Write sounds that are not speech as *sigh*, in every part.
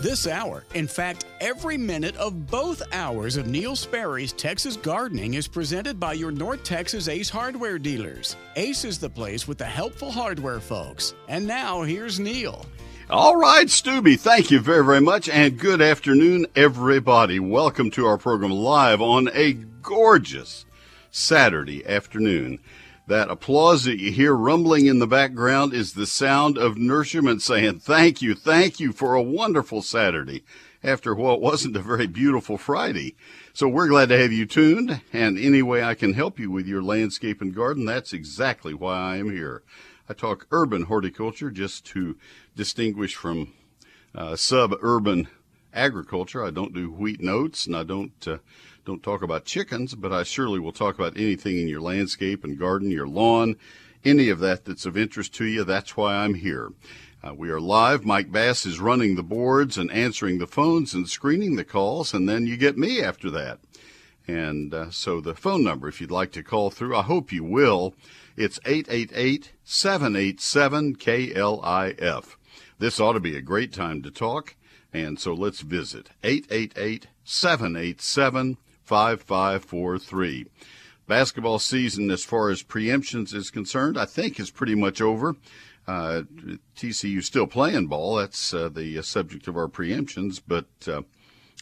This hour, in fact, every minute of both hours of Neil Sperry's Texas Gardening is presented by your North Texas Ace hardware dealers. Ace is the place with the helpful hardware folks. And now here's Neil. All right, Stubby, thank you very, very much, and good afternoon, everybody. Welcome to our program live on a gorgeous Saturday afternoon. That applause that you hear rumbling in the background is the sound of nurturement saying, Thank you, thank you for a wonderful Saturday after what wasn't a very beautiful Friday. So we're glad to have you tuned, and any way I can help you with your landscape and garden, that's exactly why I am here. I talk urban horticulture just to distinguish from uh, suburban agriculture. I don't do wheat and oats, and I don't uh, don't talk about chickens, but I surely will talk about anything in your landscape and garden, your lawn, any of that that's of interest to you. That's why I'm here. Uh, we are live. Mike Bass is running the boards and answering the phones and screening the calls, and then you get me after that. And uh, so the phone number, if you'd like to call through, I hope you will. It's 888 787 KLIF. This ought to be a great time to talk, and so let's visit 888 787 5543. Basketball season, as far as preemptions is concerned, I think is pretty much over. Uh, TCU still playing ball. That's uh, the uh, subject of our preemptions, but uh,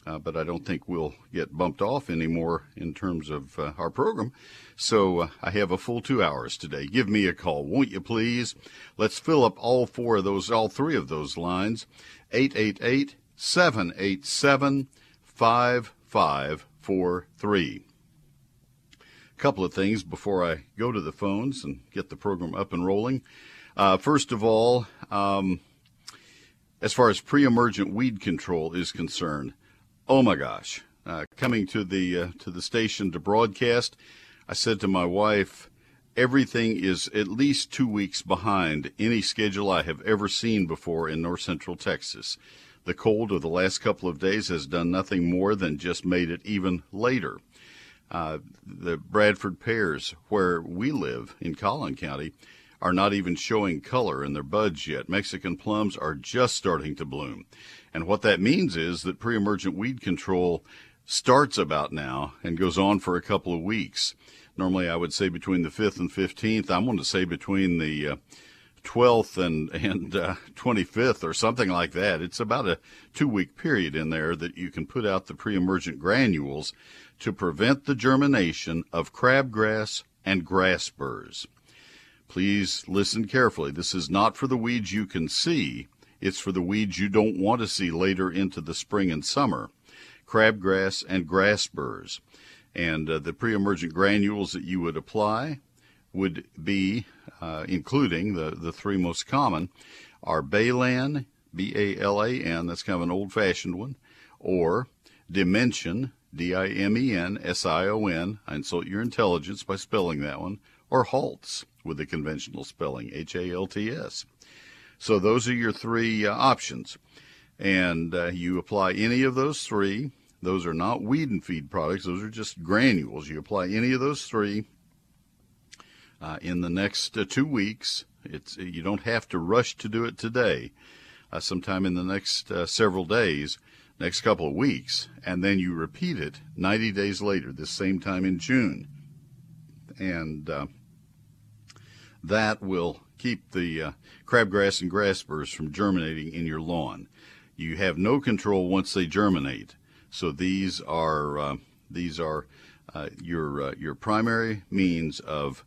uh, but I don't think we'll get bumped off anymore in terms of uh, our program. So I have a full two hours today. Give me a call, won't you please? Let's fill up all four of those, all three of those lines. 888 787 5543. A couple of things before I go to the phones and get the program up and rolling. Uh, first of all, um, as far as pre-emergent weed control is concerned, oh my gosh! Uh, coming to the uh, to the station to broadcast, I said to my wife, everything is at least two weeks behind any schedule I have ever seen before in north central Texas. The cold of the last couple of days has done nothing more than just made it even later. Uh, the Bradford pears, where we live in Collin County, are not even showing color in their buds yet. Mexican plums are just starting to bloom. And what that means is that pre emergent weed control starts about now and goes on for a couple of weeks. Normally, I would say between the 5th and 15th. I'm going to say between the uh, 12th and, and uh, 25th or something like that. It's about a two week period in there that you can put out the pre emergent granules to prevent the germination of crabgrass and grass burrs. Please listen carefully. This is not for the weeds you can see, it's for the weeds you don't want to see later into the spring and summer crabgrass and grass burrs. And uh, the pre emergent granules that you would apply would be, uh, including the, the three most common, are Balan, B A L A N, that's kind of an old fashioned one, or Dimension, D I M E N S I O N. I insult your intelligence by spelling that one, or Halts with the conventional spelling, H A L T S. So those are your three uh, options. And uh, you apply any of those three. Those are not weed and feed products, those are just granules. You apply any of those three uh, in the next uh, two weeks. It's, you don't have to rush to do it today. Uh, sometime in the next uh, several days, next couple of weeks, and then you repeat it 90 days later, this same time in June. And that will keep the uh, crabgrass and grass burrs from germinating in your lawn. You have no control once they germinate. So these are uh, these are uh, your uh, your primary means of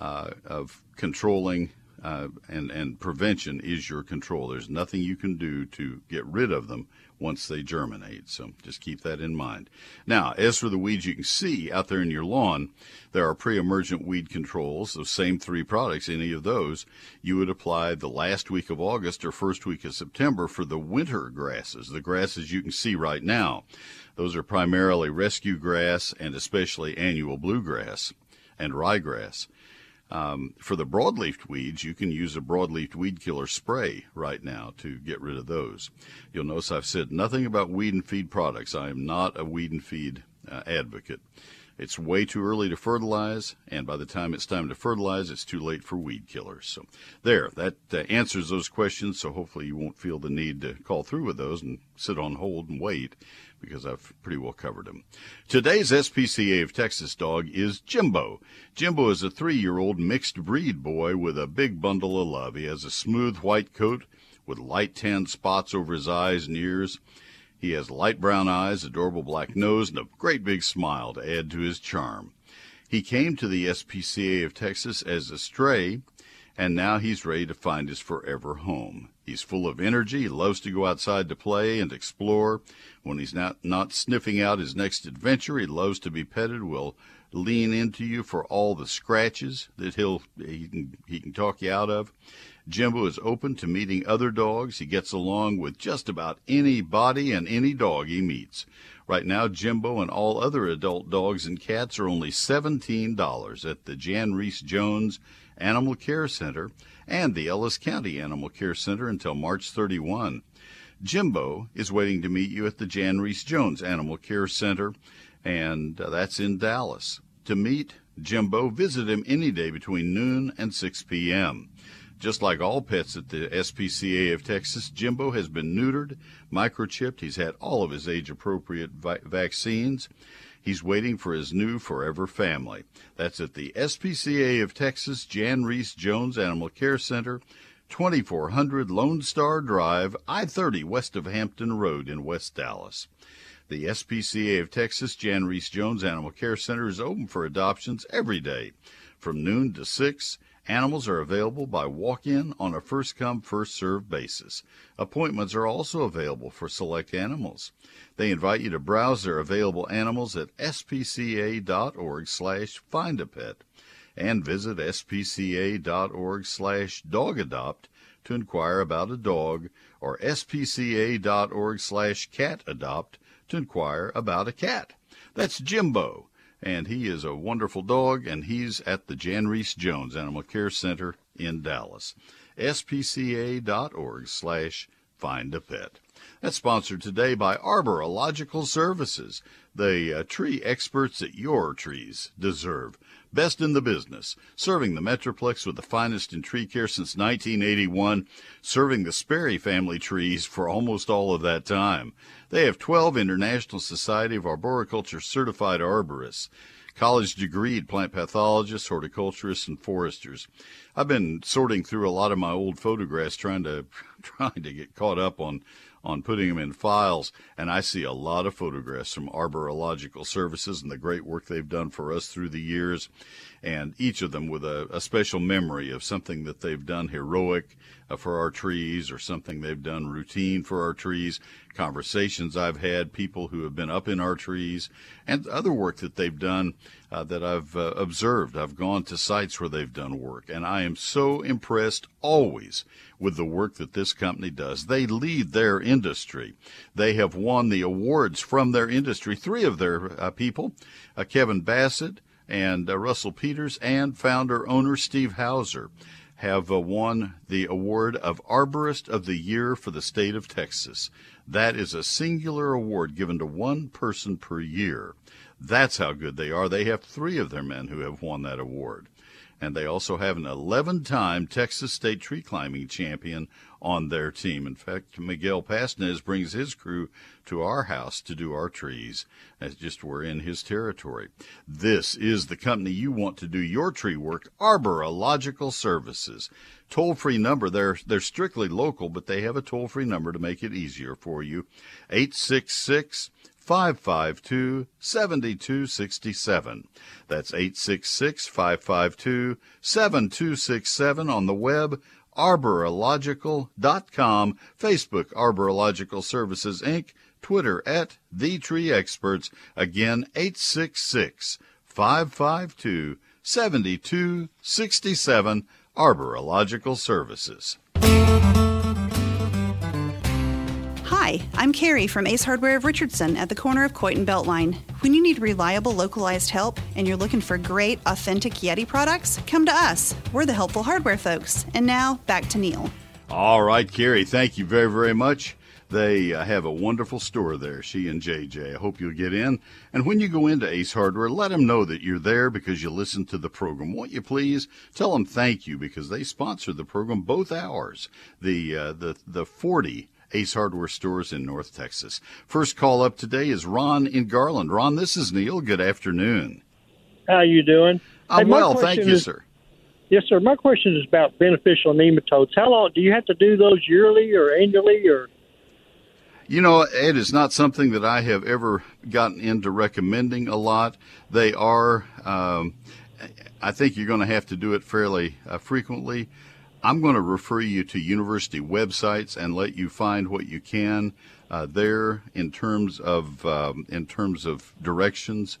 uh, of controlling uh, and and prevention is your control. There's nothing you can do to get rid of them once they germinate. So just keep that in mind. Now, as for the weeds you can see out there in your lawn, there are pre-emergent weed controls, those same three products, any of those, you would apply the last week of August or first week of September for the winter grasses, the grasses you can see right now. Those are primarily rescue grass and especially annual bluegrass and ryegrass. Um, for the broadleaf weeds, you can use a broadleaf weed killer spray right now to get rid of those. You'll notice I've said nothing about weed and feed products. I am not a weed and feed uh, advocate. It's way too early to fertilize, and by the time it's time to fertilize, it's too late for weed killers. So, there, that uh, answers those questions. So, hopefully, you won't feel the need to call through with those and sit on hold and wait because I've pretty well covered them. Today's SPCA of Texas dog is Jimbo. Jimbo is a three year old mixed breed boy with a big bundle of love. He has a smooth white coat with light tan spots over his eyes and ears. He has light brown eyes, adorable black nose, and a great big smile to add to his charm. He came to the SPCA of Texas as a stray, and now he's ready to find his forever home. He's full of energy, loves to go outside to play and explore. When he's not, not sniffing out his next adventure, he loves to be petted, will lean into you for all the scratches that he'll he he can talk you out of. Jimbo is open to meeting other dogs. He gets along with just about anybody and any dog he meets. Right now, Jimbo and all other adult dogs and cats are only $17 at the Jan Rees-Jones Animal Care Center and the Ellis County Animal Care Center until March 31. Jimbo is waiting to meet you at the Jan Rees-Jones Animal Care Center, and uh, that's in Dallas. To meet Jimbo, visit him any day between noon and 6 p.m. Just like all pets at the SPCA of Texas, Jimbo has been neutered, microchipped. He's had all of his age appropriate vi- vaccines. He's waiting for his new forever family. That's at the SPCA of Texas Jan Rees-Jones Animal Care Center, 2400 Lone Star Drive, I 30 west of Hampton Road in West Dallas. The SPCA of Texas Jan Rees-Jones Animal Care Center is open for adoptions every day from noon to 6 Animals are available by walk in on a first come, first served basis. Appointments are also available for select animals. They invite you to browse their available animals at spca.org slash find a pet and visit spca.org slash dogadopt to inquire about a dog or spca.org slash cat adopt to inquire about a cat. That's Jimbo and he is a wonderful dog, and he's at the Jan Rees-Jones Animal Care Center in Dallas. spca.org slash find a pet. That's sponsored today by Arborilogical Services, the uh, tree experts that your trees deserve. Best in the business, serving the Metroplex with the finest in tree care since 1981, serving the Sperry family trees for almost all of that time. They have 12 International Society of Arboriculture certified arborists, college degreed plant pathologists, horticulturists, and foresters. I've been sorting through a lot of my old photographs trying to *laughs* trying to get caught up on on putting them in files, and I see a lot of photographs from Arborilogical Services and the great work they've done for us through the years, and each of them with a, a special memory of something that they've done heroic uh, for our trees or something they've done routine for our trees, conversations I've had, people who have been up in our trees, and other work that they've done uh, that I've uh, observed. I've gone to sites where they've done work, and I am so impressed always with the work that this company does. They lead their industry. They have won the awards from their industry. Three of their uh, people, uh, Kevin Bassett and uh, Russell Peters, and founder owner Steve Houser, have uh, won the award of Arborist of the Year for the state of Texas. That is a singular award given to one person per year. That's how good they are. They have three of their men who have won that award and they also have an 11 time Texas State tree climbing champion on their team. In fact, Miguel Pasnez brings his crew to our house to do our trees, as just we're in his territory. This is the company you want to do your tree work, Arborilogical Services. Toll free number, they're, they're strictly local, but they have a toll free number to make it easier for you. 866 552 7267. That's 866 552 7267 on the web, arborilogical.com, Facebook Arborilogical Services Inc., Twitter at The Tree Experts. Again, 866 552 7267, Arborilogical Services. Hi, I'm Carrie from Ace Hardware of Richardson at the corner of Coit and Beltline. When you need reliable, localized help and you're looking for great, authentic Yeti products, come to us. We're the helpful hardware folks. And now, back to Neil. All right, Carrie, thank you very, very much. They uh, have a wonderful store there, she and JJ. I hope you'll get in. And when you go into Ace Hardware, let them know that you're there because you listened to the program. Won't you please tell them thank you because they sponsor the program both hours. The uh, the the 40 Ace Hardware stores in North Texas. First call up today is Ron in Garland. Ron, this is Neil. Good afternoon. How you doing? I'm hey, well, thank you, is, sir. Yes, sir. My question is about beneficial nematodes. How long do you have to do those yearly or annually or? You know, it's not something that I have ever gotten into recommending a lot. They are, um, I think you're going to have to do it fairly uh, frequently. I'm going to refer you to university websites and let you find what you can uh, there in terms of um, in terms of directions.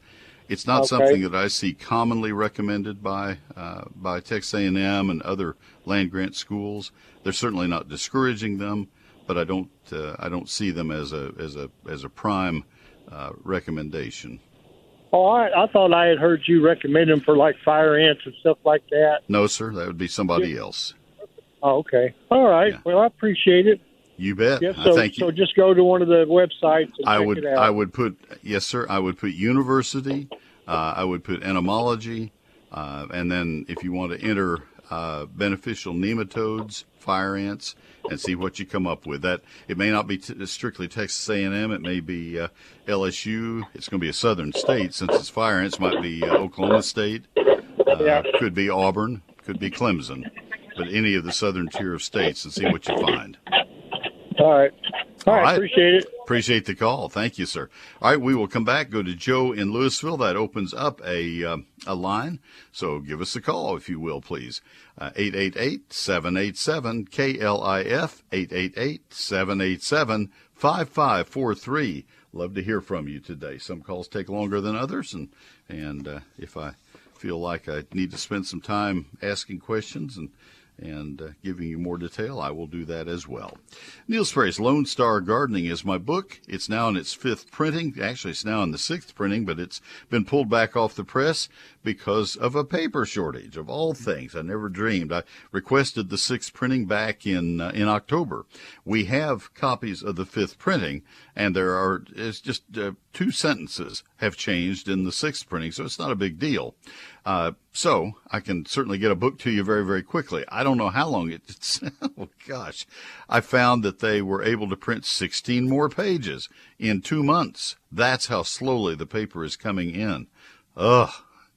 It's not okay. something that I see commonly recommended by uh, by Texas A&M and other land grant schools. They're certainly not discouraging them, but I don't uh, I don't see them as a as a as a prime uh, recommendation. Oh, I, I thought I had heard you recommend them for like fire ants and stuff like that. No, sir, that would be somebody yeah. else. Oh, okay. All right. Yeah. Well, I appreciate it. You bet. Yeah, so, thank you. So just go to one of the websites. I would. I would put yes, sir. I would put university. Uh, I would put entomology, uh, and then if you want to enter uh, beneficial nematodes, fire ants, and see what you come up with. That it may not be t- strictly Texas A&M. It may be uh, LSU. It's going to be a southern state since it's fire ants. Might be uh, Oklahoma State. Uh, yeah. Could be Auburn. Could be Clemson. But any of the southern tier of states and see what you find. All right. All, All right. Appreciate it. Appreciate the call. Thank you, sir. All right, we will come back. Go to Joe in Louisville. That opens up a uh, a line. So give us a call if you will, please. Uh, 888-787 KLIF 888-787-5543. Love to hear from you today. Some calls take longer than others, and and uh, if I feel like I need to spend some time asking questions and and uh, giving you more detail, I will do that as well. Neil Sperry's Lone Star Gardening is my book. It's now in its fifth printing. Actually, it's now in the sixth printing, but it's been pulled back off the press because of a paper shortage of all things. I never dreamed. I requested the sixth printing back in uh, in October. We have copies of the fifth printing, and there are it's just uh, two sentences have changed in the sixth printing, so it's not a big deal. Uh, so I can certainly get a book to you very, very quickly. I don't know how long it's, *laughs* oh gosh. I found that they were able to print 16 more pages in two months. That's how slowly the paper is coming in. Ugh.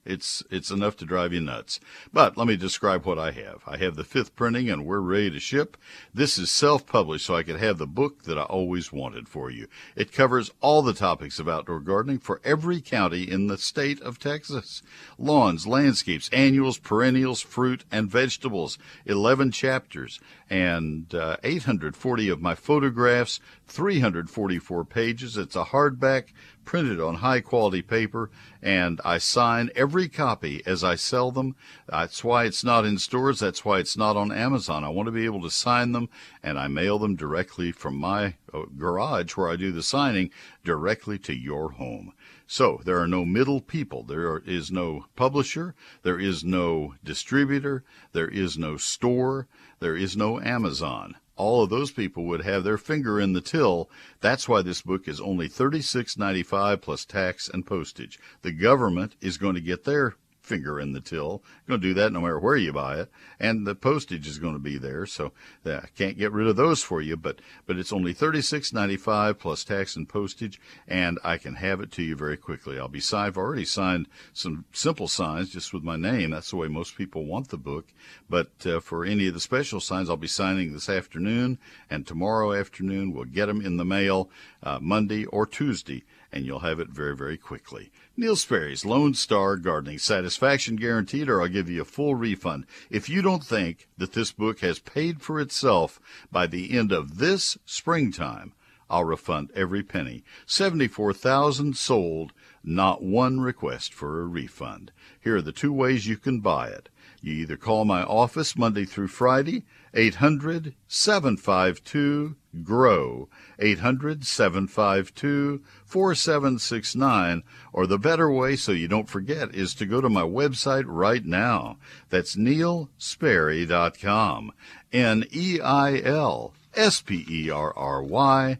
It's it's enough to drive you nuts. But let me describe what I have. I have the fifth printing and we're ready to ship. This is self-published so I could have the book that I always wanted for you. It covers all the topics of outdoor gardening for every county in the state of Texas. Lawns, landscapes, annuals, perennials, fruit and vegetables. 11 chapters and uh, 840 of my photographs, 344 pages. It's a hardback printed on high quality paper, and I sign every copy as I sell them. That's why it's not in stores. That's why it's not on Amazon. I want to be able to sign them, and I mail them directly from my uh, garage where I do the signing directly to your home. So there are no middle people. There is no publisher. There is no distributor. There is no store. There is no Amazon. All of those people would have their finger in the till. That's why this book is only $36.95 plus tax and postage. The government is going to get their finger in the till. You're going to do that no matter where you buy it, and the postage is going to be there. So uh, I can't get rid of those for you, but but it's only thirty six ninety five plus tax and postage, and I can have it to you very quickly. I'll be signed. I've already signed some simple signs just with my name. That's the way most people want the book. But uh, for any of the special signs, I'll be signing this afternoon and tomorrow afternoon. We'll get them in the mail uh, Monday or Tuesday, and you'll have it very very quickly. Neil Sperry's Lone Star Gardening. Satisfaction guaranteed, or I'll give you a full refund. If you don't think that this book has paid for itself by the end of this springtime, I'll refund every penny. 74,000 sold, not one request for a refund. Here are the two ways you can buy it. You either call my office Monday through Friday, 800 752 GROW, 800 752 4769, or the better way so you don't forget is to go to my website right now. That's neilsperry.com. N E I L S P E R R Y.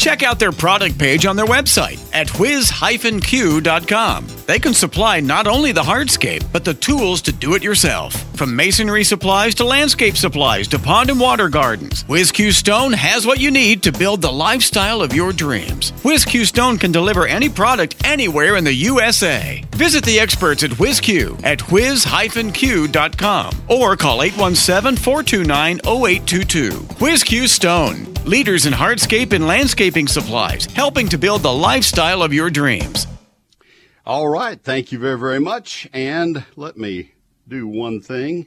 Check out their product page on their website at whiz-q.com. They can supply not only the hardscape, but the tools to do it yourself. From masonry supplies to landscape supplies to pond and water gardens, Whiz-Q Stone has what you need to build the lifestyle of your dreams. Whiz-Q Stone can deliver any product anywhere in the USA. Visit the experts at Whiz-Q at whiz-q.com or call 817-429-0822. Whiz-Q Stone, leaders in hardscape and landscaping supplies, helping to build the lifestyle of your dreams. All right, thank you very, very much. And let me do one thing.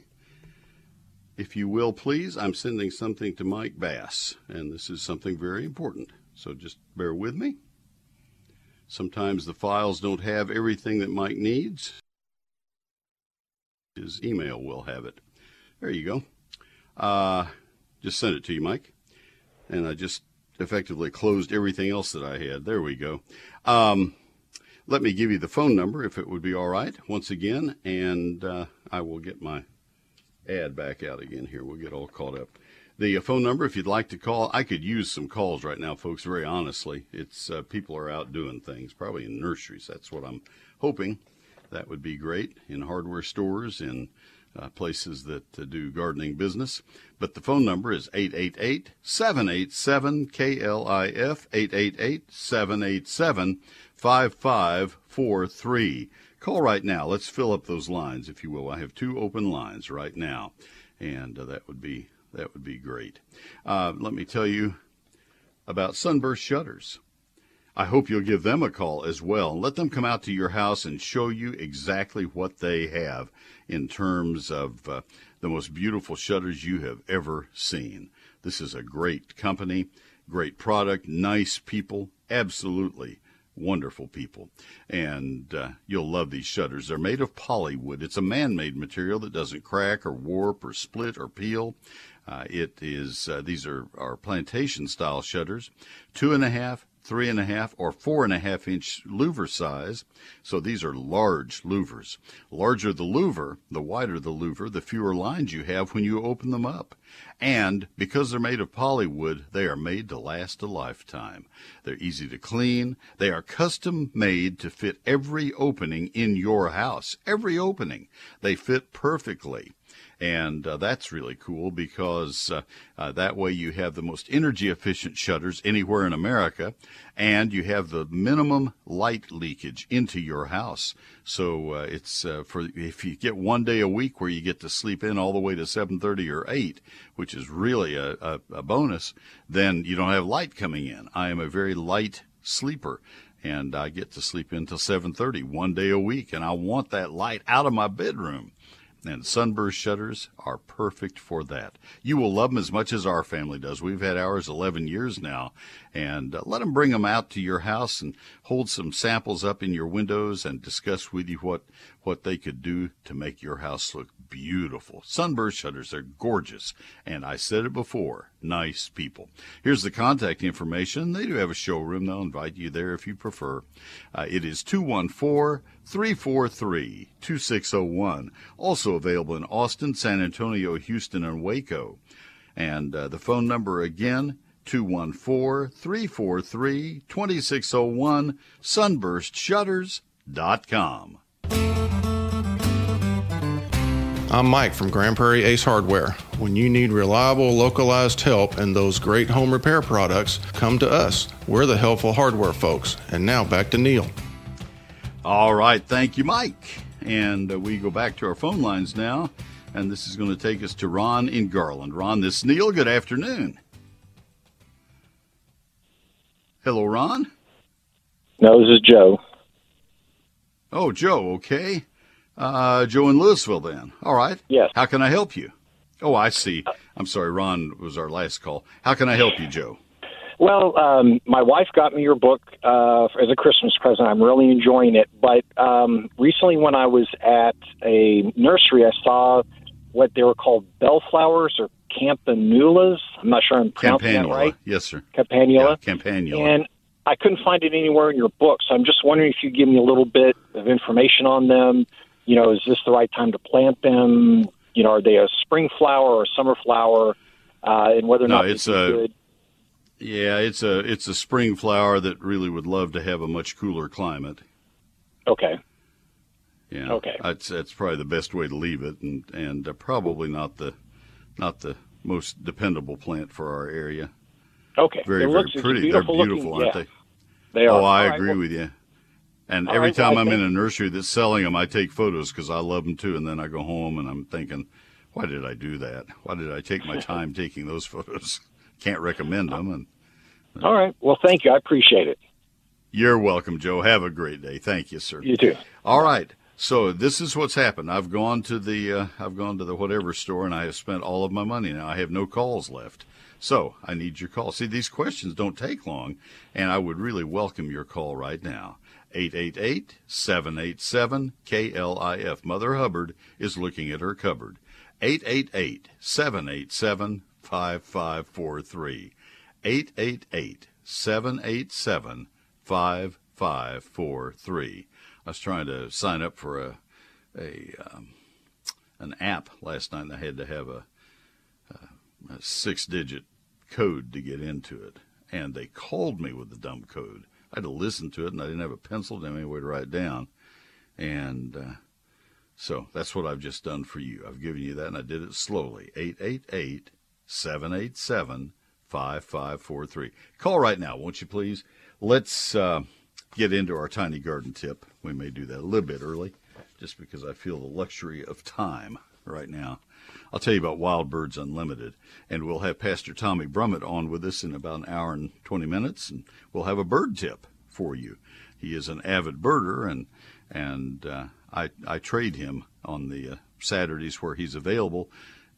If you will, please, I'm sending something to Mike Bass, and this is something very important. So just bear with me. Sometimes the files don't have everything that Mike needs. His email will have it. There you go. Uh, just send it to you, Mike. And I just effectively closed everything else that I had. There we go. Um, let me give you the phone number if it would be all right once again, and uh, I will get my ad back out again here. We'll get all caught up. The uh, phone number, if you'd like to call, I could use some calls right now, folks. Very honestly, it's uh, people are out doing things, probably in nurseries. That's what I'm hoping. That would be great in hardware stores, in uh, places that uh, do gardening business. But the phone number is 888 787 KLIF, 888 787 5543. Call right now. Let's fill up those lines, if you will. I have two open lines right now, and uh, that would be that would be great. Uh, let me tell you about Sunburst Shutters. I hope you'll give them a call as well. Let them come out to your house and show you exactly what they have in terms of uh, the most beautiful shutters you have ever seen. This is a great company, great product, nice people, absolutely wonderful people. And uh, you'll love these shutters. They're made of polywood. It's a man made material that doesn't crack or warp or split or peel. Uh, it is, uh, these are, are plantation style shutters, two and a half, three and a half or four and a half inch louver size. So these are large louvers. Larger the louver, the wider the louver, the fewer lines you have when you open them up. And because they're made of polywood, they are made to last a lifetime. They're easy to clean. They are custom made to fit every opening in your house. Every opening. They fit perfectly. And uh, that's really cool because uh, uh, that way you have the most energy efficient shutters anywhere in America and you have the minimum light leakage into your house. So uh, it's uh, for if you get one day a week where you get to sleep in all the way to 7:30 or 8, which is really a, a, a bonus, then you don't have light coming in. I am a very light sleeper and I get to sleep until 7:30 one day a week and I want that light out of my bedroom and sunburst shutters are perfect for that. You will love them as much as our family does. We've had ours 11 years now, and uh, let them bring them out to your house and hold some samples up in your windows and discuss with you what what they could do to make your house look beautiful. Sunburst shutters are gorgeous, and I said it before, nice people. Here's the contact information. They do have a showroom. They'll invite you there if you prefer. Uh, it is 214 343 2601. Also available in Austin, San Antonio, Houston, and Waco. And uh, the phone number again, 214 343 2601, sunburstshutters.com. I'm Mike from Grand Prairie Ace Hardware. When you need reliable, localized help and those great home repair products, come to us. We're the helpful hardware folks. And now back to Neil. All right. Thank you, Mike. And uh, we go back to our phone lines now. And this is going to take us to Ron in Garland. Ron, this is Neil. Good afternoon. Hello, Ron. No, this is Joe. Oh, Joe. Okay. Uh, Joe in Louisville, then. All right. Yes. How can I help you? Oh, I see. I'm sorry. Ron was our last call. How can I help you, Joe? Well, um, my wife got me your book uh, as a Christmas present. I'm really enjoying it. But um, recently, when I was at a nursery, I saw what they were called bellflowers or campanulas. I'm not sure I'm pronouncing that Campanula. right. Yes, sir. Campanula. Yeah, Campanula. And I couldn't find it anywhere in your book, so I'm just wondering if you give me a little bit of information on them. You know, is this the right time to plant them? You know, are they a spring flower or a summer flower? Uh, and whether or No, not it's a- good. Yeah, it's a it's a spring flower that really would love to have a much cooler climate. Okay. Yeah. Okay. That's that's probably the best way to leave it, and and uh, probably not the not the most dependable plant for our area. Okay. Very It very looks- pretty. beautiful They're looking, beautiful, aren't yeah. they? They are. Oh, I All right, agree well, with you. And All every right, time I I'm in a nursery that's selling them, I take photos because I love them too. And then I go home and I'm thinking, why did I do that? Why did I take my *laughs* time taking those photos? *laughs* Can't recommend them. And All right. Well, thank you. I appreciate it. you're welcome, Joe. Have a great day. Thank you, sir. You too. All right. So this is what's happened. I've gone to the uh, I've gone to the whatever store and I have spent all of my money now. I have no calls left. So I need your call. See, these questions don't take long, and I would really welcome your call right now. 888-787-KLIF. Mother Hubbard is looking at her cupboard. 888-787-5543. 888-787-5543. I was trying to sign up for a a um, an app last night, and I had to have a, a, a six digit code to get into it, and they called me with the dumb code. I had to listen to it, and I didn't have a pencil, have any way to write it down, and uh, so that's what I've just done for you. I've given you that, and I did it slowly. 888 787 5543. Call right now, won't you please? Let's uh, get into our tiny garden tip. We may do that a little bit early, just because I feel the luxury of time right now. I'll tell you about Wild Birds Unlimited, and we'll have Pastor Tommy Brummett on with us in about an hour and 20 minutes, and we'll have a bird tip for you. He is an avid birder, and and uh, I I trade him on the uh, Saturdays where he's available.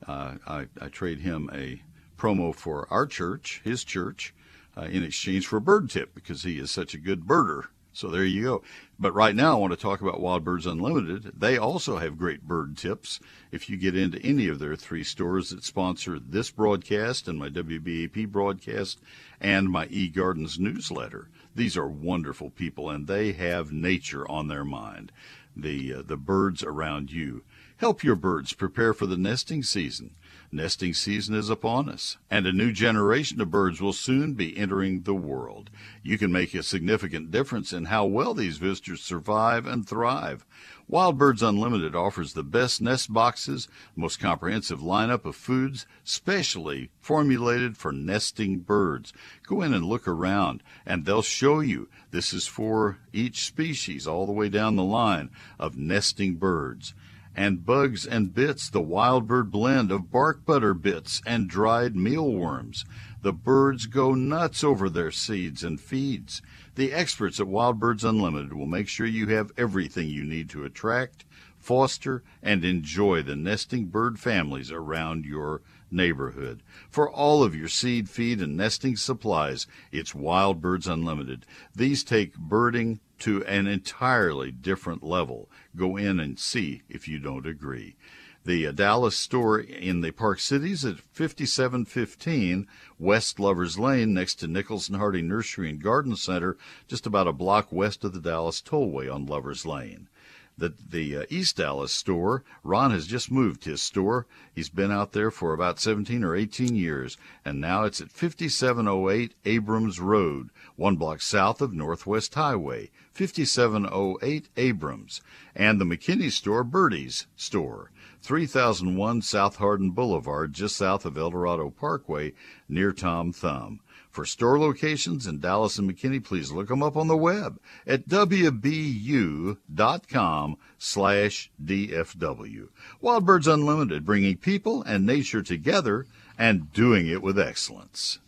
Uh, I, I trade him a promo for our church, his church, uh, in exchange for a bird tip because he is such a good birder. So there you go. But right now, I want to talk about Wild Birds Unlimited. They also have great bird tips. If you get into any of their three stores that sponsor this broadcast and my WBAP broadcast and my eGardens newsletter, these are wonderful people and they have nature on their mind. The uh, the birds around you. Help your birds prepare for the nesting season. Nesting season is upon us, and a new generation of birds will soon be entering the world. You can make a significant difference in how well these visitors survive and thrive. Wild Birds Unlimited offers the best nest boxes, most comprehensive lineup of foods, specially formulated for nesting birds. Go in and look around, and they'll show you this is for each species all the way down the line of nesting birds and bugs and bits, the wild bird blend of bark butter bits and dried mealworms. The birds go nuts over their seeds and feeds. The experts at Wild Birds Unlimited will make sure you have everything you need to attract, foster, and enjoy the nesting bird families around your neighborhood. For all of your seed, feed, and nesting supplies, it's Wild Birds Unlimited. These take birding to an entirely different level. Go in and see if you don't agree. The uh, Dallas store in the Park Cities at 5715 West Lovers Lane next to Nicholson-Hardie Nursery and Garden Center, just about a block west of the Dallas Tollway on Lovers Lane. the the uh, East Dallas store. Ron has just moved his store. He's been out there for about 17 or 18 years, and now it's at 5708 Abrams Road, one block south of Northwest Highway. 5708 Abrams, and the McKinney store, Birdie's store. 3001 South Hardin Boulevard, just south of El Dorado Parkway, near Tom Thumb. For store locations in Dallas and McKinney, please look them up on the web at wbu.com slash DFW. Wild Birds Unlimited, bringing people and nature together and doing it with excellence.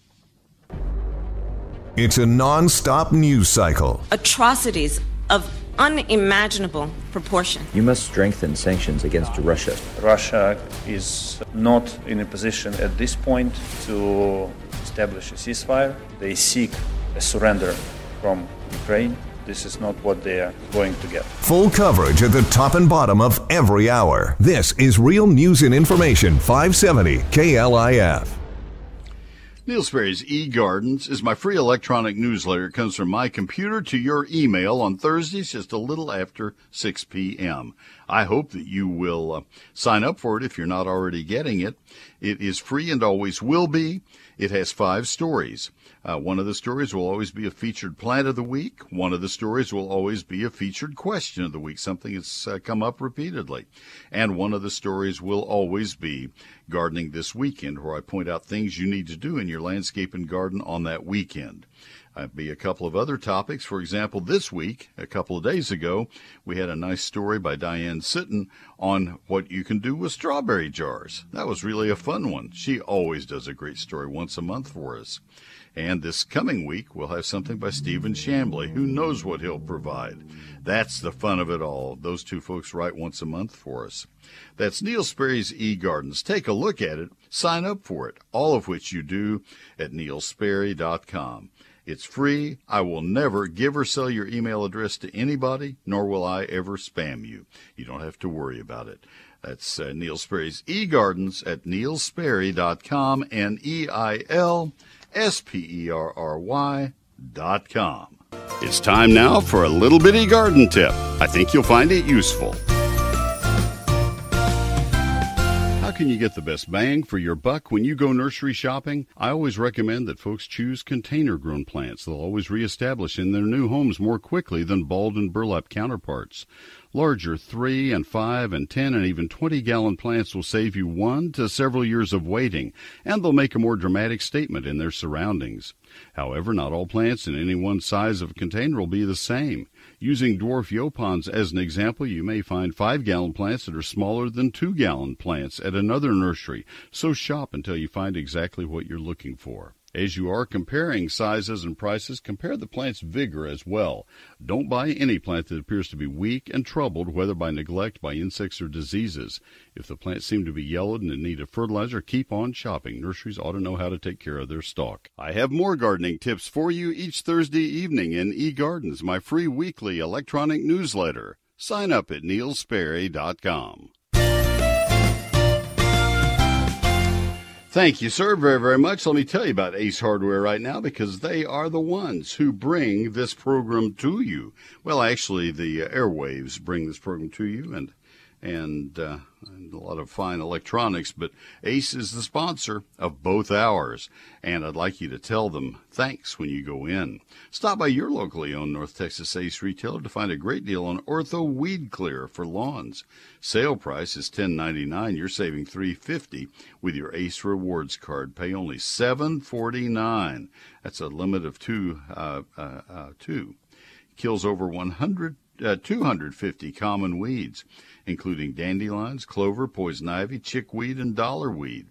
It's a non-stop news cycle. Atrocities of unimaginable proportion. You must strengthen sanctions against Russia. Russia is not in a position at this point to establish a ceasefire. They seek a surrender from Ukraine. This is not what they are going to get. Full coverage at the top and bottom of every hour. This is Real News and Information 570 KLIF. Neil Sperry's eGardens is my free electronic newsletter. It comes from my computer to your email on Thursdays just a little after 6 p.m. I hope that you will uh, sign up for it if you're not already getting it. It is free and always will be. It has five stories. Uh, one of the stories will always be a featured plant of the week. One of the stories will always be a featured question of the week, something that's uh, come up repeatedly. And one of the stories will always be gardening this weekend, where I point out things you need to do in your landscape and garden on that weekend. Uh, be a couple of other topics. For example, this week, a couple of days ago, we had a nice story by Diane Sitton on what you can do with strawberry jars. That was really a fun one. She always does a great story once a month for us. And this coming week, we'll have something by Steven Chamblee. Who knows what he'll provide? That's the fun of it all. Those two folks write once a month for us. That's Neil Sperry's eGardens. Take a look at it. Sign up for it. All of which you do at neilsperry.com. It's free. I will never give or sell your email address to anybody, nor will I ever spam you. You don't have to worry about it. That's uh, Neil Sperry's eGardens at neilsperry.com, N-E-I-L S-P-E-R-R-Y dot com. It's time now for a little bitty garden tip. I think you'll find it useful. How can you get the best bang for your buck when you go nursery shopping? I always recommend that folks choose container grown plants. They'll always reestablish in their new homes more quickly than balled and burlap counterparts. Larger 3 and 5 and 10 and even 20 gallon plants will save you one to several years of waiting, and they'll make a more dramatic statement in their surroundings. However, not all plants in any one size of container will be the same. Using dwarf yaupons as an example, you may find 5 gallon plants that are smaller than 2 gallon plants at another nursery, so shop until you find exactly what you're looking for. As you are comparing sizes and prices, compare the plant's vigor as well. Don't buy any plant that appears to be weak and troubled, whether by neglect, by insects, or diseases. If the plants seem to be yellowed and in need of fertilizer, keep on shopping. Nurseries ought to know how to take care of their stock. I have more gardening tips for you each Thursday evening in eGardens, my free weekly electronic newsletter. Sign up at neilsperry.com. Thank you, sir, very, very much. Let me tell you about Ace Hardware right now because they are the ones who bring this program to you. Well, actually, the airwaves bring this program to you, and and, uh, and, a lot of fine electronics. But Ace is the sponsor of both hours, and I'd like you to tell them thanks when you go in. Stop by your locally owned North Texas Ace retailer to find a great deal on Ortho Weed Clear for lawns. Sale price is $10.99. You're saving $3.50 with your Ace Rewards card. Pay only $7.49. That's a limit of two. Uh, uh, uh two. Kills over 100 uh, 250 common weeds, including dandelions, clover, poison ivy, chickweed, and dollarweed.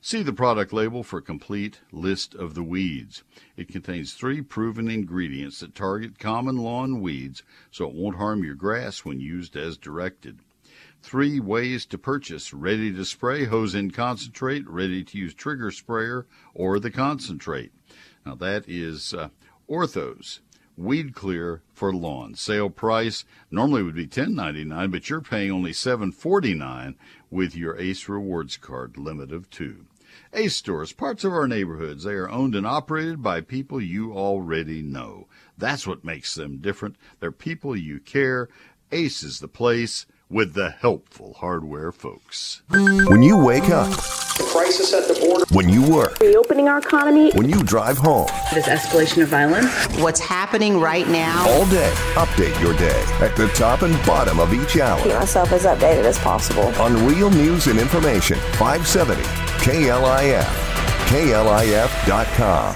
See the product label for a complete list of the weeds. It contains three proven ingredients that target common lawn weeds so it won't harm your grass when used as directed. Three ways to purchase ready to spray hose in concentrate, ready to use trigger sprayer, or the concentrate. Now that is uh, Orthos Weed Clear for lawn. Sale price normally would be $10.99, but you're paying only $7.49 with your Ace Rewards card, limit of two. Ace stores, parts of our neighborhoods, they are owned and operated by people you already know. That's what makes them different. They're people you care Ace is the place with the helpful hardware folks. When you wake up, The crisis at the border. when you work, Reopening our economy. when you drive home, This escalation of violence. What's happening right now? all day, update your day at the top and bottom of each hour Keep myself as updated as possible. on Real News and Information 570 KLIF, KLIF.com.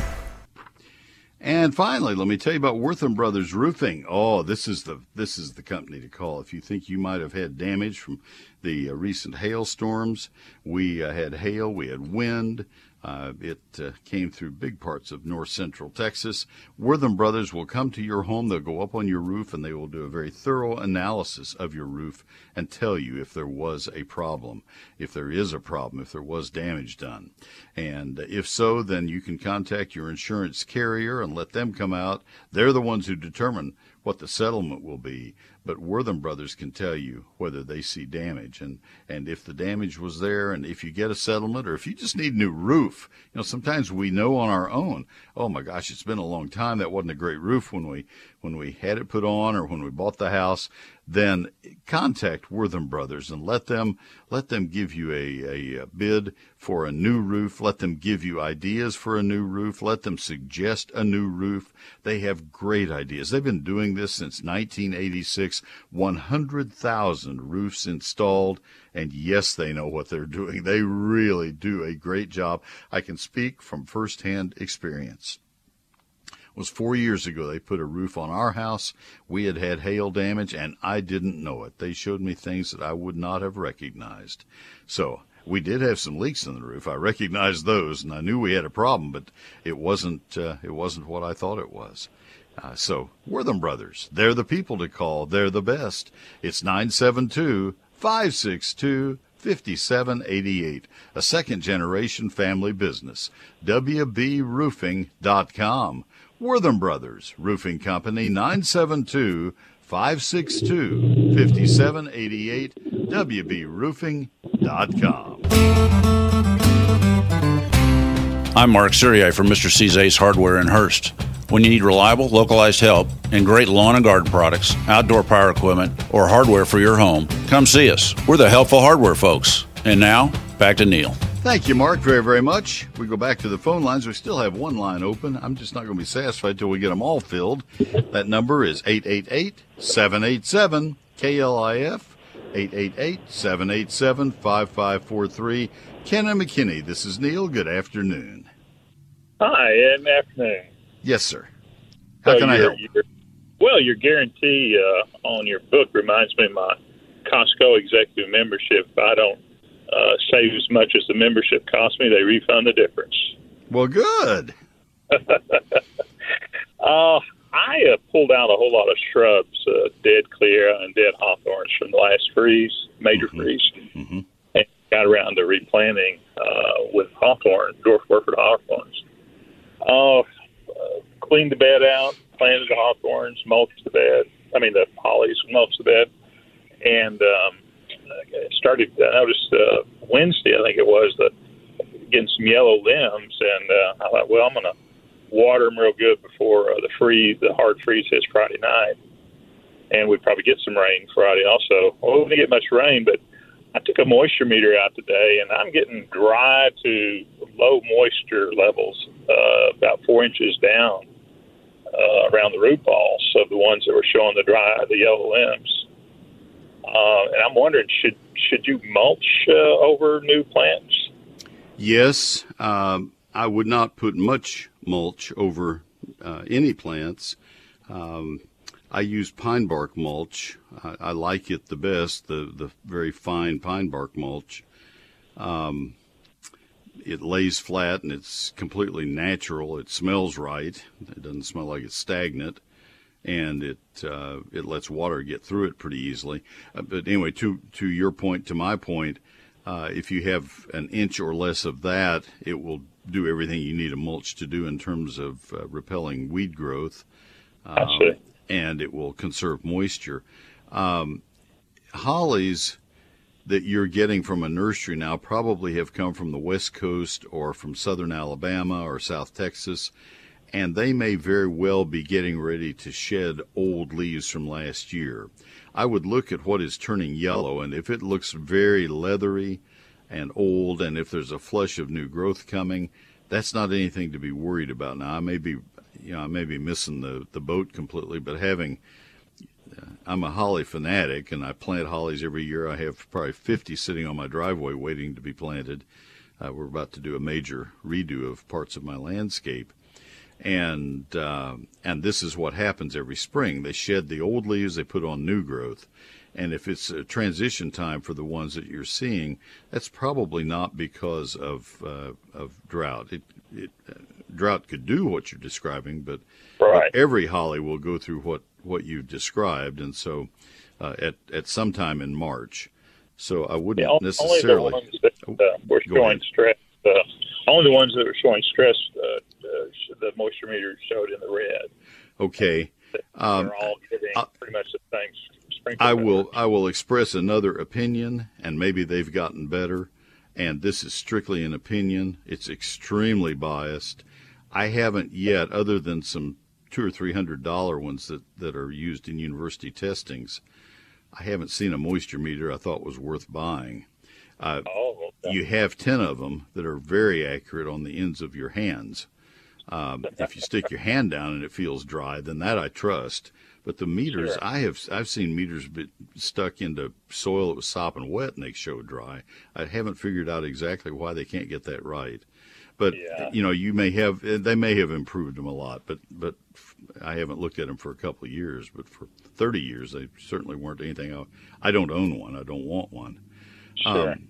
And finally, let me tell you about Wortham Brothers Roofing. Oh, this is the this is the company to call if you think you might have had damage from the uh, recent hailstorms. We uh, had hail, we had wind. Uh, it uh, came through big parts of north central Texas. Wortham Brothers will come to your home. They'll go up on your roof and they will do a very thorough analysis of your roof and tell you if there was a problem, if there is a problem, if there was damage done. And if so, then you can contact your insurance carrier and let them come out. They're the ones who determine what the settlement will be. But Wortham Brothers can tell you whether they see damage and, and if the damage was there and if you get a settlement or if you just need a new roof. You know, sometimes we know on our own, oh my gosh, it's been a long time. That wasn't a great roof when we when we had it put on or when we bought the house. Then contact Wortham Brothers and let them let them give you a, a bid for a new roof. Let them give you ideas for a new roof. Let them suggest a new roof. They have great ideas. They've been doing this since 1986. 100,000 roofs installed. And yes, they know what they're doing. They really do a great job. I can speak from firsthand experience was four years ago. They put a roof on our house. We had had hail damage, and I didn't know it. They showed me things that I would not have recognized. So we did have some leaks in the roof. I recognized those, and I knew we had a problem, but it wasn't. Uh, it wasn't what I thought it was. Uh, so Wortham Brothers, they're the people to call. They're the best. It's nine seven two five six two. 5788, a second generation family business. WBRoofing.com. Wortham Brothers Roofing Company 972 562 5788 WBRoofing.com. I'm Mark Siriai from Mr. C's Ace Hardware in Hurst. When you need reliable, localized help and great lawn and garden products, outdoor power equipment, or hardware for your home, come see us. We're the helpful hardware folks. And now, back to Neil. Thank you, Mark, very, very much. We go back to the phone lines. We still have one line open. I'm just not going to be satisfied till we get them all filled. That number is 888 787 KLIF, 888 787 5543. Ken and McKinney, this is Neil. Good afternoon. Hi, and afternoon. Yes, sir. How So can I help? well, your guarantee uh, on your book reminds me of my Costco executive membership. I don't uh, save as much as the membership cost me, they refund the difference. Well, good. *laughs* Uh, I uh, pulled out a whole lot of shrubs, uh, dead clear and dead hawthorns from the last freeze, major freeze, and got around to replanting uh, with hawthorn, dwarf Burford hawthorns. Uh, uh, cleaned the bed out, planted the hawthorns, mulched the bed. I mean the hollies, mulched the bed, and um, Started. I noticed uh, Wednesday, I think it was, that getting some yellow limbs, and uh, I thought, well, I'm to water them real good before uh, the freeze, the hard freeze hits Friday night, and we'd probably get some rain Friday also. Well, we didn't get much rain, but I took a moisture meter out today, and I'm getting dry to low moisture levels, uh, about four inches down uh, around the root balls of the ones that were showing the dry, the yellow limbs. Uh, and I'm wondering, should should you mulch uh, over new plants? Yes, um, I would not put much mulch over uh, any plants. Um, I use pine bark mulch. I, I like it the best, the, the very fine pine bark mulch. Um, it lays flat and it's completely natural. It smells right. It doesn't smell like it's stagnant, and it uh, it lets water get through it pretty easily. Uh, but anyway, to to your point, to my point, uh, if you have an inch or less of that, it will do everything you need a mulch to do in terms of uh, repelling weed growth. Um, and it will conserve moisture. Um, hollies that you're getting from a nursery now probably have come from the West Coast or from southern Alabama or South Texas. And they may very well be getting ready to shed old leaves from last year. I would look at what is turning yellow, and if it looks very leathery and old, and if there's a flush of new growth coming, that's not anything to be worried about. Now, I may be, you know, I may be missing the, the boat completely, but having, uh, I'm a holly fanatic, and I plant hollies every year. I have probably 50 sitting on my driveway waiting to be planted. Uh, we're about to do a major redo of parts of my landscape, and uh, and this is what happens every spring. They shed the old leaves, they put on new growth, and if it's a transition time for the ones that you're seeing, that's probably not because of uh, of drought. It, it uh, drought could do what you're describing, but, right. but, every holly will go through what what you've described, and so uh, at at some time in March. So I wouldn't yeah, necessarily. Only the ones that uh, were showing stress. Uh, only the ones that are showing stress, uh, uh, the moisture meter showed in the red. Okay. Um, They're all getting pretty much the same I will I will express another opinion, and maybe they've gotten better. And this is strictly an opinion. It's extremely biased. I haven't yet, other than some two or three hundred dollar ones that, that are used in university testings, I haven't seen a moisture meter I thought was worth buying. Uh, oh, okay. You have ten of them that are very accurate on the ends of your hands. Um, if you stick your hand down and it feels dry, then that I trust. But the meters, Sure. I have I've seen meters be stuck into soil that was sopping wet and they show dry. I haven't figured out exactly why they can't get that right. But Yeah. you know, you may have they may have improved them a lot, but but I haven't looked at them for a couple of years. But for 30 years, they certainly weren't anything. I, I don't own one. I don't want one. Sure. Um,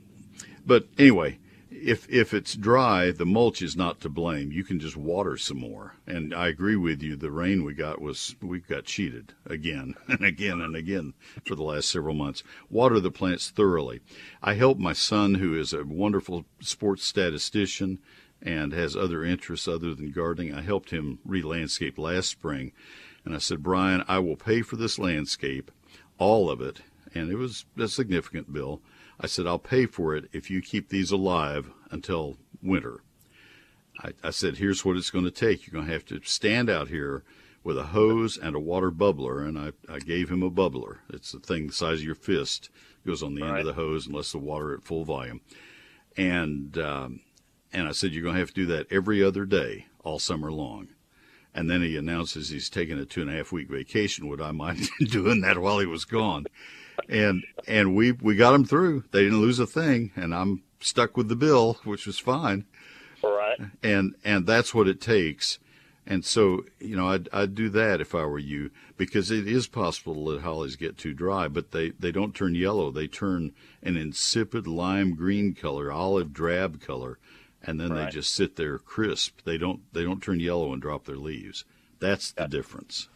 but anyway, if if it's dry, the mulch is not to blame. You can just water some more. And I agree with you. The rain we got was we got cheated again *laughs* and again and again for the last several months. Water the plants thoroughly. I helped my son, who is a wonderful sports statistician and has other interests other than gardening. I helped him re-landscape last spring, and I said, Brian, I will pay for this landscape, all of it, and it was a significant bill. I said, I'll pay for it if you keep these alive until winter. I, I said, here's what it's going to take. You're going to have to stand out here with a hose and a water bubbler. And I, I gave him a bubbler. It's the thing the size of your fist, goes on the end of the hose and lets the water at full volume. And, um, and I said, you're going to have to do that every other day all summer long. And then he announces he's taking a two and a half week vacation. Would I mind *laughs* doing that while he was gone? And and we we got them through. They didn't lose a thing, and I'm stuck with the bill, which was fine. Right. And and that's what it takes. And so you know, I'd I'd do that if I were you, because it is possible to let hollies get too dry, but they they don't turn yellow. They turn an insipid lime green color, olive drab color, and then they just sit there crisp. They don't they don't turn yellow and drop their leaves. That's the difference.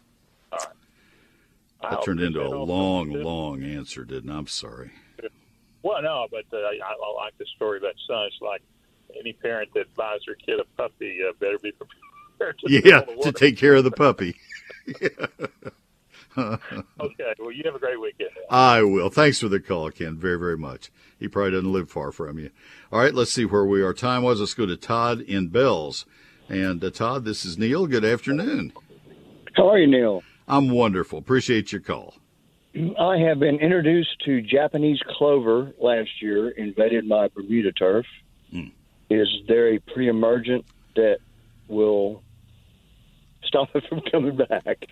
That turned into a You know, long, long answer, didn't I? I'm sorry. Well, no, but uh, I, I like the story about son. It's like any parent that buys their kid a puppy uh, better be prepared to Yeah, to take care of the puppy. *laughs* Okay. Well, you have a great weekend. I will. Thanks for the call, Ken, very, very much. He probably doesn't live far from you. All right, let's see where we are. Time was. Let's go to Todd in Bells. And uh, Todd, this is Neil. Good afternoon. How are you, Neil? I'm wonderful. Appreciate your call. I have been introduced to Japanese clover last year, invaded my Bermuda turf. Hmm. Is there a pre-emergent that will stop it from coming back?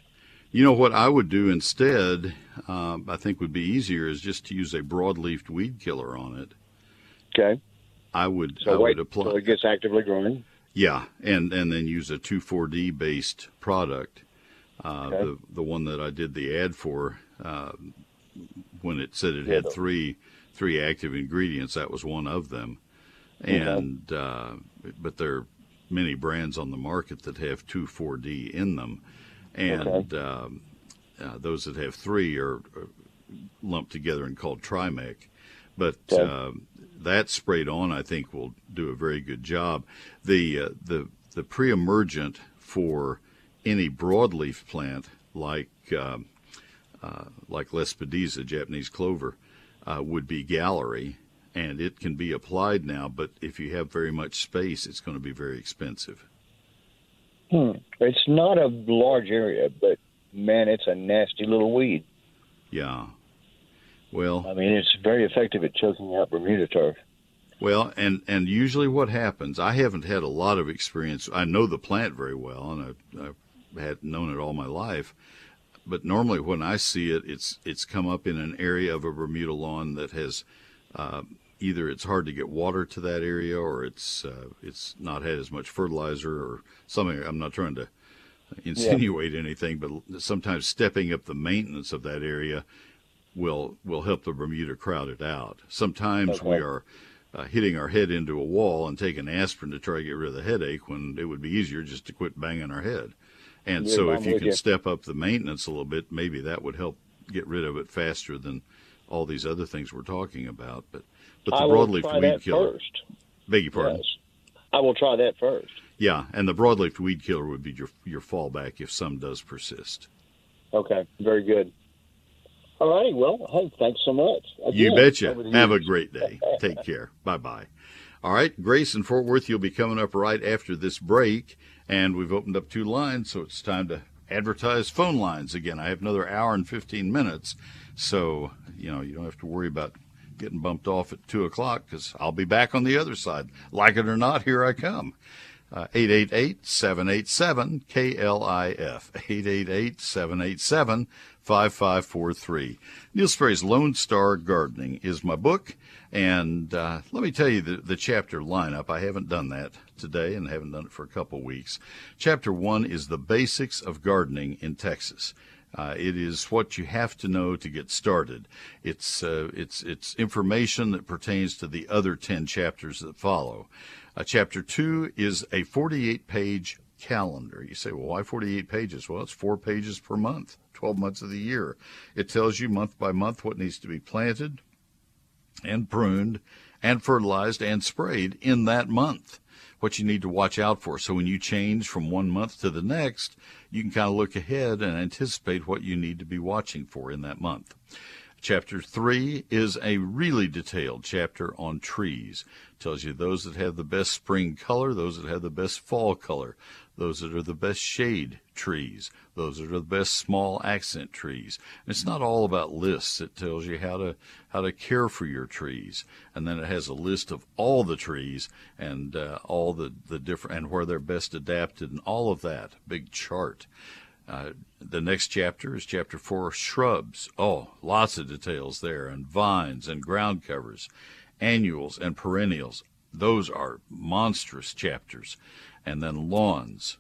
You know what I would do instead, um, I think would be easier, is just to use a broadleaf weed killer on it. Okay. I would, So I wait would apply. till it gets actively growing. Yeah, and and then use a 2,4-D based product. Uh, Okay. The the one that I did the ad for, uh, when it said it had three three active ingredients, that was one of them. Okay. And uh, but there are many brands on the market that have 2,4-D in them, and um, uh, those that have three are are lumped together and called Trimec. But Okay. um, that sprayed on, I think, will do a very good job. The uh, the the pre-emergent for any broadleaf plant like um, uh, like Lespedeza, Japanese clover, uh, would be Gallery, and it can be applied now. But if you have very much space, it's going to be very expensive. Hmm. It's not a large area, but man, it's a nasty little weed. Yeah. Well, I mean, it's very effective at choking out Bermuda turf. Well, and and usually what happens, I haven't had a lot of experience. I know the plant very well, and I've, I've had known it all my life. But normally, when I see it, it's it's come up in an area of a Bermuda lawn that has uh, either it's hard to get water to that area, or it's uh, it's not had as much fertilizer, or something. I'm not trying to insinuate yeah. anything, but sometimes stepping up the maintenance of that area will will help the Bermuda crowd it out. Sometimes okay. we are uh, hitting our head into a wall and taking aspirin to try to get rid of the headache when it would be easier just to quit banging our head. And so, if you can you. step up the maintenance a little bit, maybe that would help get rid of it faster than all these other things we're talking about. But but the broadleaf weed killer. First. Beg your pardon. Yes. I will try that first. Yeah, and the broadleaf weed killer would be your your fallback if some does persist. Okay, very good. All righty. Well, hey, thanks so much. Again, you betcha. Have a great day. Take care. Bye bye. All right, Grace in Fort Worth, you'll be coming up right after this break, and we've opened up two lines, so it's time to advertise phone lines again. I have another hour and 15 minutes, so you know you don't have to worry about getting bumped off at two o'clock because I'll be back on the other side. Like it or not, here I come. Uh, 888 787 KLIF. 888 787 5543. Neil Sperry's Lone Star Gardening is my book. And uh, let me tell you the, the chapter lineup. I haven't done that today and haven't done it for a couple weeks. Chapter one is the basics of gardening in Texas. Uh, it is what you have to know to get started. It's uh, it's it's information that pertains to the other ten chapters that follow. Uh, chapter two is a 48 page calendar. You say, well, why 48 pages? Well, it's four pages per month, 12 months of the year. It tells you month by month what needs to be planted and pruned and fertilized and sprayed in that month what you need to watch out for. So when you change from one month to the next, you can kind of look ahead and anticipate what you need to be watching for in that month. Chapter 3 is a really detailed chapter on trees. It tells you those that have the best spring color, those that have the best fall color, those that are the best shade trees, those that are the best small accent trees. And it's not all about lists. It tells you how to how to care for your trees, and then it has a list of all the trees and uh, all the the different and where they're best adapted and all of that. Big chart. Uh, the next chapter is chapter four shrubs. Oh, lots of details there, and vines and ground covers, annuals and perennials. Those are monstrous chapters and then lawns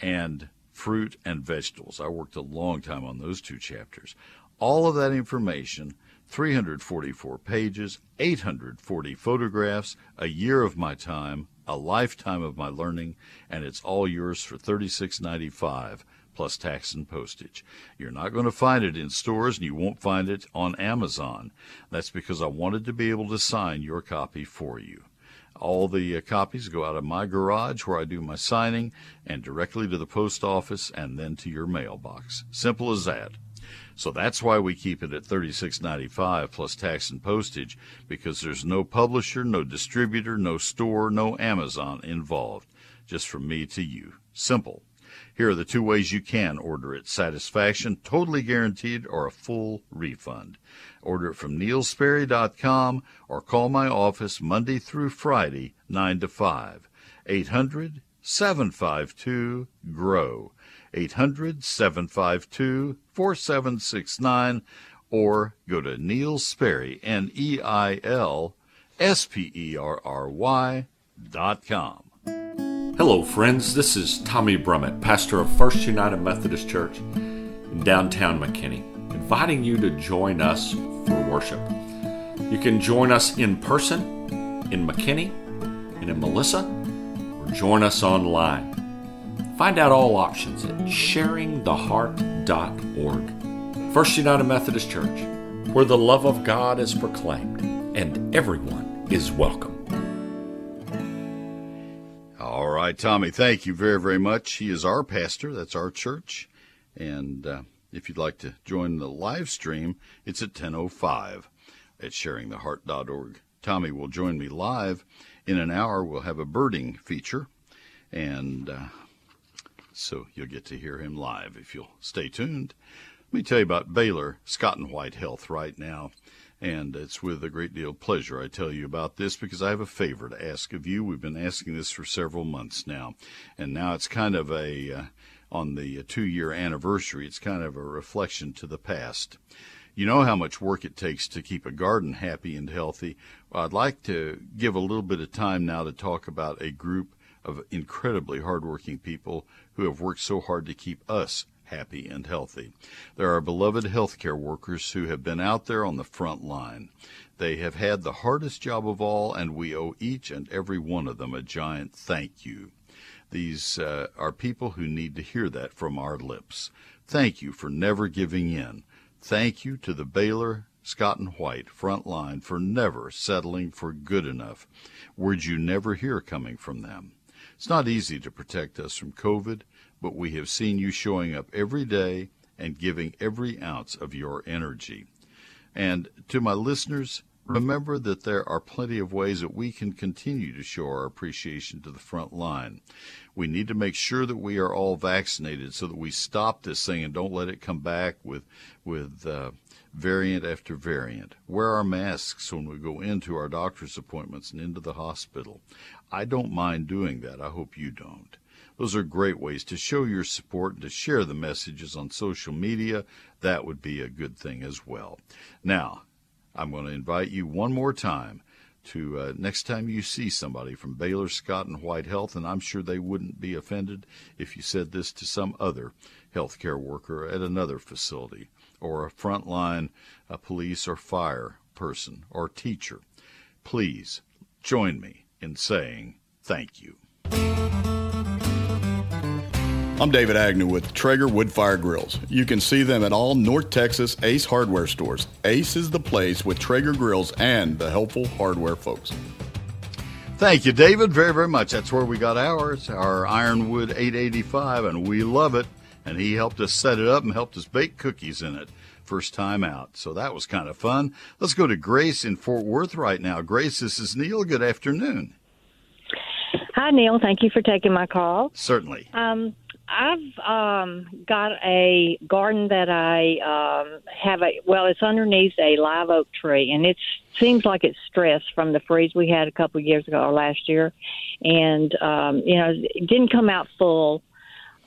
and fruit and vegetables. I worked a long time on those two chapters. All of that information, 344 pages, 840 photographs, a year of my time, a lifetime of my learning, and it's all yours for $36.95 plus tax and postage. You're not going to find it in stores and you won't find it on Amazon. That's because I wanted to be able to sign your copy for you. All the uh, copies go out of my garage where I do my signing and directly to the post office and then to your mailbox. Simple as that. So that's why we keep it at $36.95 plus tax and postage because there's no publisher, no distributor, no store, no Amazon involved. Just from me to you. Simple. Here are the two ways you can order it satisfaction, totally guaranteed, or a full refund. Order it from neilsperry.com or call my office Monday through Friday, 9 to 5. 800 752 GROW. 800 752 4769 or go to Neil Sperry, N E I L S P E R R Y dot com. Hello, friends. This is Tommy Brummett, pastor of First United Methodist Church in downtown McKinney, inviting you to join us for worship. You can join us in person in McKinney and in Melissa, or join us online. Find out all options at sharingtheheart.org. First United Methodist Church, where the love of God is proclaimed and everyone is welcome. All right, Tommy, thank you very, very much. He is our pastor. That's our church. And uh, if you'd like to join the live stream, it's at 10.05 at sharingtheheart.org. Tommy will join me live. In an hour, we'll have a birding feature. And uh, so you'll get to hear him live if you'll stay tuned. Let me tell you about Baylor Scott and White Health right now. And it's with a great deal of pleasure I tell you about this because I have a favor to ask of you. We've been asking this for several months now. And now it's kind of a, uh, on the uh, two year anniversary, it's kind of a reflection to the past. You know how much work it takes to keep a garden happy and healthy. Well, I'd like to give a little bit of time now to talk about a group of incredibly hardworking people who have worked so hard to keep us happy and healthy. There are beloved healthcare workers who have been out there on the front line. They have had the hardest job of all, and we owe each and every one of them a giant thank you. These uh, are people who need to hear that from our lips. Thank you for never giving in. Thank you to the Baylor Scott and White front line for never settling for good enough. Words you never hear coming from them. It's not easy to protect us from COVID, but we have seen you showing up every day and giving every ounce of your energy. And to my listeners, remember that there are plenty of ways that we can continue to show our appreciation to the front line. We need to make sure that we are all vaccinated so that we stop this thing and don't let it come back with with uh, variant after variant. Wear our masks when we go into our doctor's appointments and into the hospital. I don't mind doing that. I hope you don't. Those are great ways to show your support and to share the messages on social media. That would be a good thing as well. Now, I'm going to invite you one more time to uh, next time you see somebody from Baylor, Scott, and White Health, and I'm sure they wouldn't be offended if you said this to some other healthcare worker at another facility, or a frontline a police or fire person or teacher. Please join me in saying thank you. I'm David Agnew with Traeger Woodfire Grills. You can see them at all North Texas Ace Hardware stores. Ace is the place with Traeger grills and the helpful hardware folks. Thank you, David, very, very much. That's where we got ours, our Ironwood 885, and we love it. And he helped us set it up and helped us bake cookies in it first time out. So that was kind of fun. Let's go to Grace in Fort Worth right now. Grace, this is Neil. Good afternoon. Hi, Neil. Thank you for taking my call. Certainly. Um, I've um, got a garden that I um, have a well, it's underneath a live oak tree, and it seems like it's stressed from the freeze we had a couple of years ago or last year, and um, you know it didn't come out full.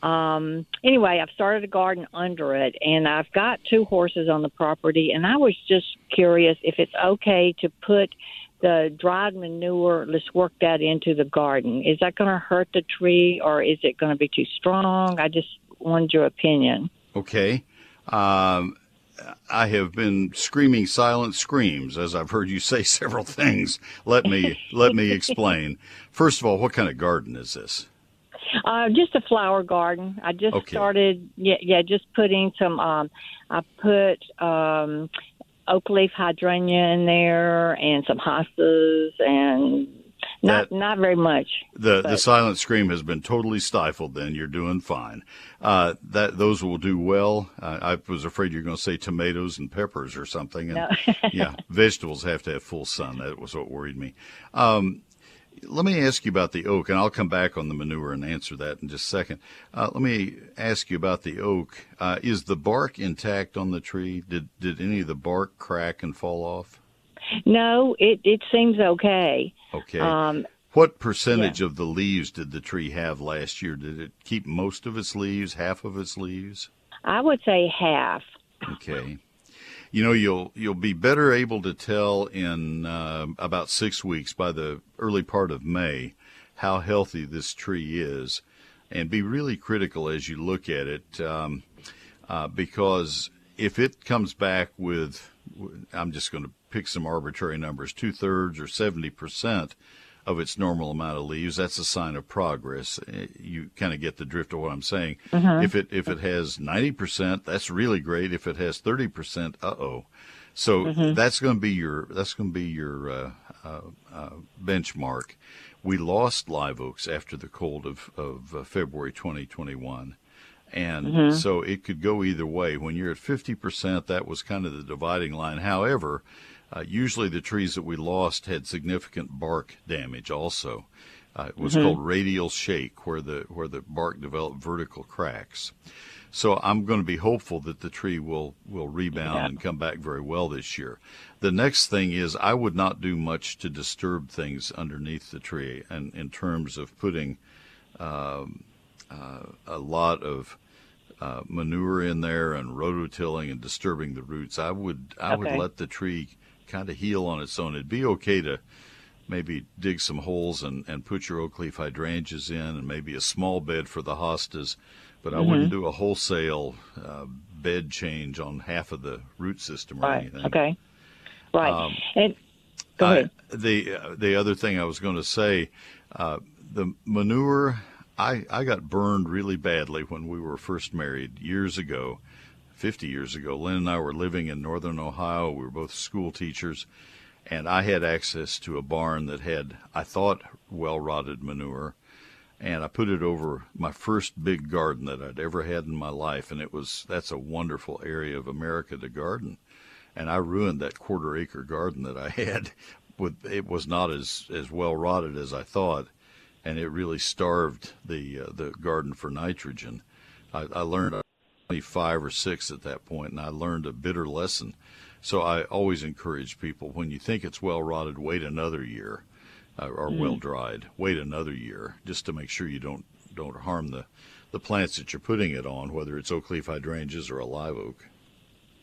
Um, anyway, I've started a garden under it, and I've got two horses on the property, and I was just curious if it's okay to put the dried manure, let's work that into the garden. Is that going to hurt the tree or is it going to be too strong? I just wanted your opinion. Okay. Um, I have been screaming silent screams as I've heard you say *laughs* several things. Let me let me explain. First of all, what kind of garden is this? Uh, just a flower garden. I just Okay. started, yeah, yeah, just putting some. Um, I put um, oak leaf hydrangea in there and some hostas and not That- not very much. The the silent scream has been totally stifled. Then you're doing fine. Uh, that those will do well. Uh, I was afraid you were going to say tomatoes and peppers or something. And No. *laughs* yeah, vegetables have to have full sun. That was what worried me. Um, let me ask you about the oak, and I'll come back on the manure and answer that in just a second. Uh, let me ask you about the oak. Uh, is the bark intact on the tree? Did did any of the bark crack and fall off? No, it it seems okay. Okay. Um, what percentage of the leaves did the tree have last year? Did it keep most of its leaves, half of its leaves? I would say half. Okay. You know, you'll you'll be better able to tell in uh, about six weeks by the early part of May how healthy this tree is, and be really critical as you look at it, um, uh, because if it comes back with, I'm just going to pick some arbitrary numbers, two thirds or seventy percent of its normal amount of leaves, that's a sign of progress. Uh, You kind of get the drift of what I'm saying. Mhm. If it if it has 90%, that's really great. If it has 30%, uh-oh. So Mhm. that's going to be your that's going to be your uh, uh, uh, benchmark. We lost live oaks after the cold of of uh, February 2021. And Mhm. so it could go either way. When you're at 50%, that was kind of the dividing line. However, uh, usually the trees that we lost had significant bark damage also. Uh, it was Mhm. called radial shake, where the where the bark developed vertical cracks. So I'm going to be hopeful that the tree will will rebound Yeah. and come back very well this year. The next thing is I would not do much to disturb things underneath the tree, and in terms of putting um, uh, a lot of uh, manure in there and rototilling and disturbing the roots. I would I would let the tree kind of heal on its own. It'd be okay to maybe dig some holes and, and put your oak leaf hydrangeas in and maybe a small bed for the hostas, but I Mhm. wouldn't do a wholesale uh, bed change on half of the root system or Right. anything. Okay. Right. Um, and go I- ahead. the uh, the other thing I was going to say, uh, the manure. I I got burned really badly when we were first married years ago, fifty years ago. Lynn and I were living in northern Ohio. We were both school teachers, and I had access to a barn that had I thought well rotted manure, and I put it over my first big garden that I'd ever had in my life, and it was that's a wonderful area of America to garden and I ruined that quarter acre garden that I *laughs* had. With it was not as as well rotted as I thought, and it really starved the uh, the garden for nitrogen. I, I learned five or six at that point, and I learned a bitter lesson. So I always encourage people when you think it's well rotted, wait another year, uh, or Mm. well dried, wait another year, just to make sure you don't don't harm the the plants that you're putting it on, whether it's oak leaf hydrangeas or a live oak.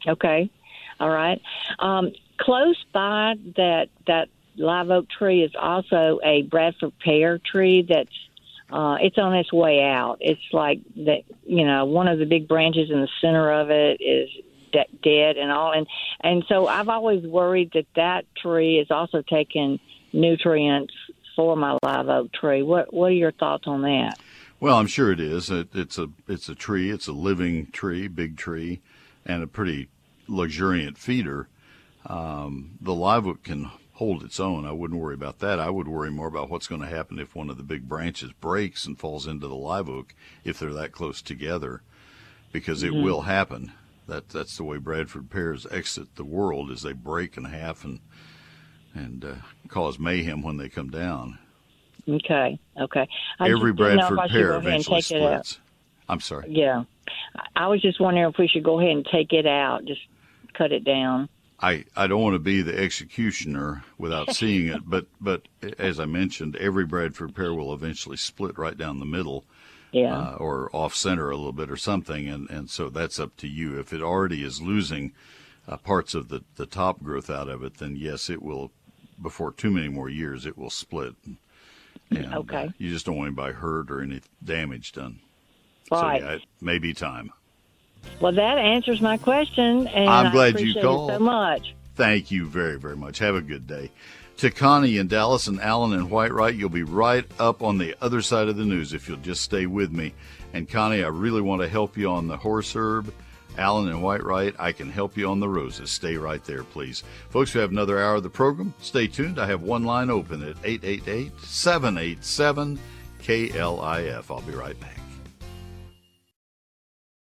Okay. All right. Um, close by that that live oak tree is also a Bradford pear tree that's uh, it's on its way out. It's like that. You know, one of the big branches in the center of it is de- dead and all, and and so I've always worried that that tree is also taking nutrients for my live oak tree. What what are your thoughts on that? Well, I'm sure it is. It, it's a it's a tree. It's a living tree, big tree, and a pretty luxuriant feeder. Um, the live oak can hold its own. I wouldn't worry about that. I would worry more about what's going to happen if one of the big branches breaks and falls into the live oak if they're that close together, because it Mhm. will happen. That that's the way Bradford pears exit the world is they break in half and and uh, cause mayhem when they come down. Okay. Okay. I Every just didn't know if Bradford pear go ahead and eventually out. splits. I'm sorry. Yeah. I was just wondering if we should go ahead and take it out, just cut it down. I, I don't want to be the executioner without *laughs* seeing it, but but as I mentioned, every Bradford pear will eventually split right down the middle, Yeah. uh, or off center a little bit or something, and and so that's up to you. If it already is losing uh, parts of the the top growth out of it, then yes, it will. Before too many more years, it will split. And, uh, you just don't want anybody hurt or any damage done. Right. So yeah, it may be time. Well, that answers my question, and I'm I glad you appreciate called. it so much. Thank you very, very much. Have a good day. To Connie in Dallas and Allen and White Whitewright, you'll be right up on the other side of the news if you'll just stay with me. And Connie, I really want to help you on the horse herb. Allen and White Whitewright, I can help you on the roses. Stay right there, please. Folks, we have another hour of the program. Stay tuned. I have one line open at 888 787 KLIF. I'll be right back.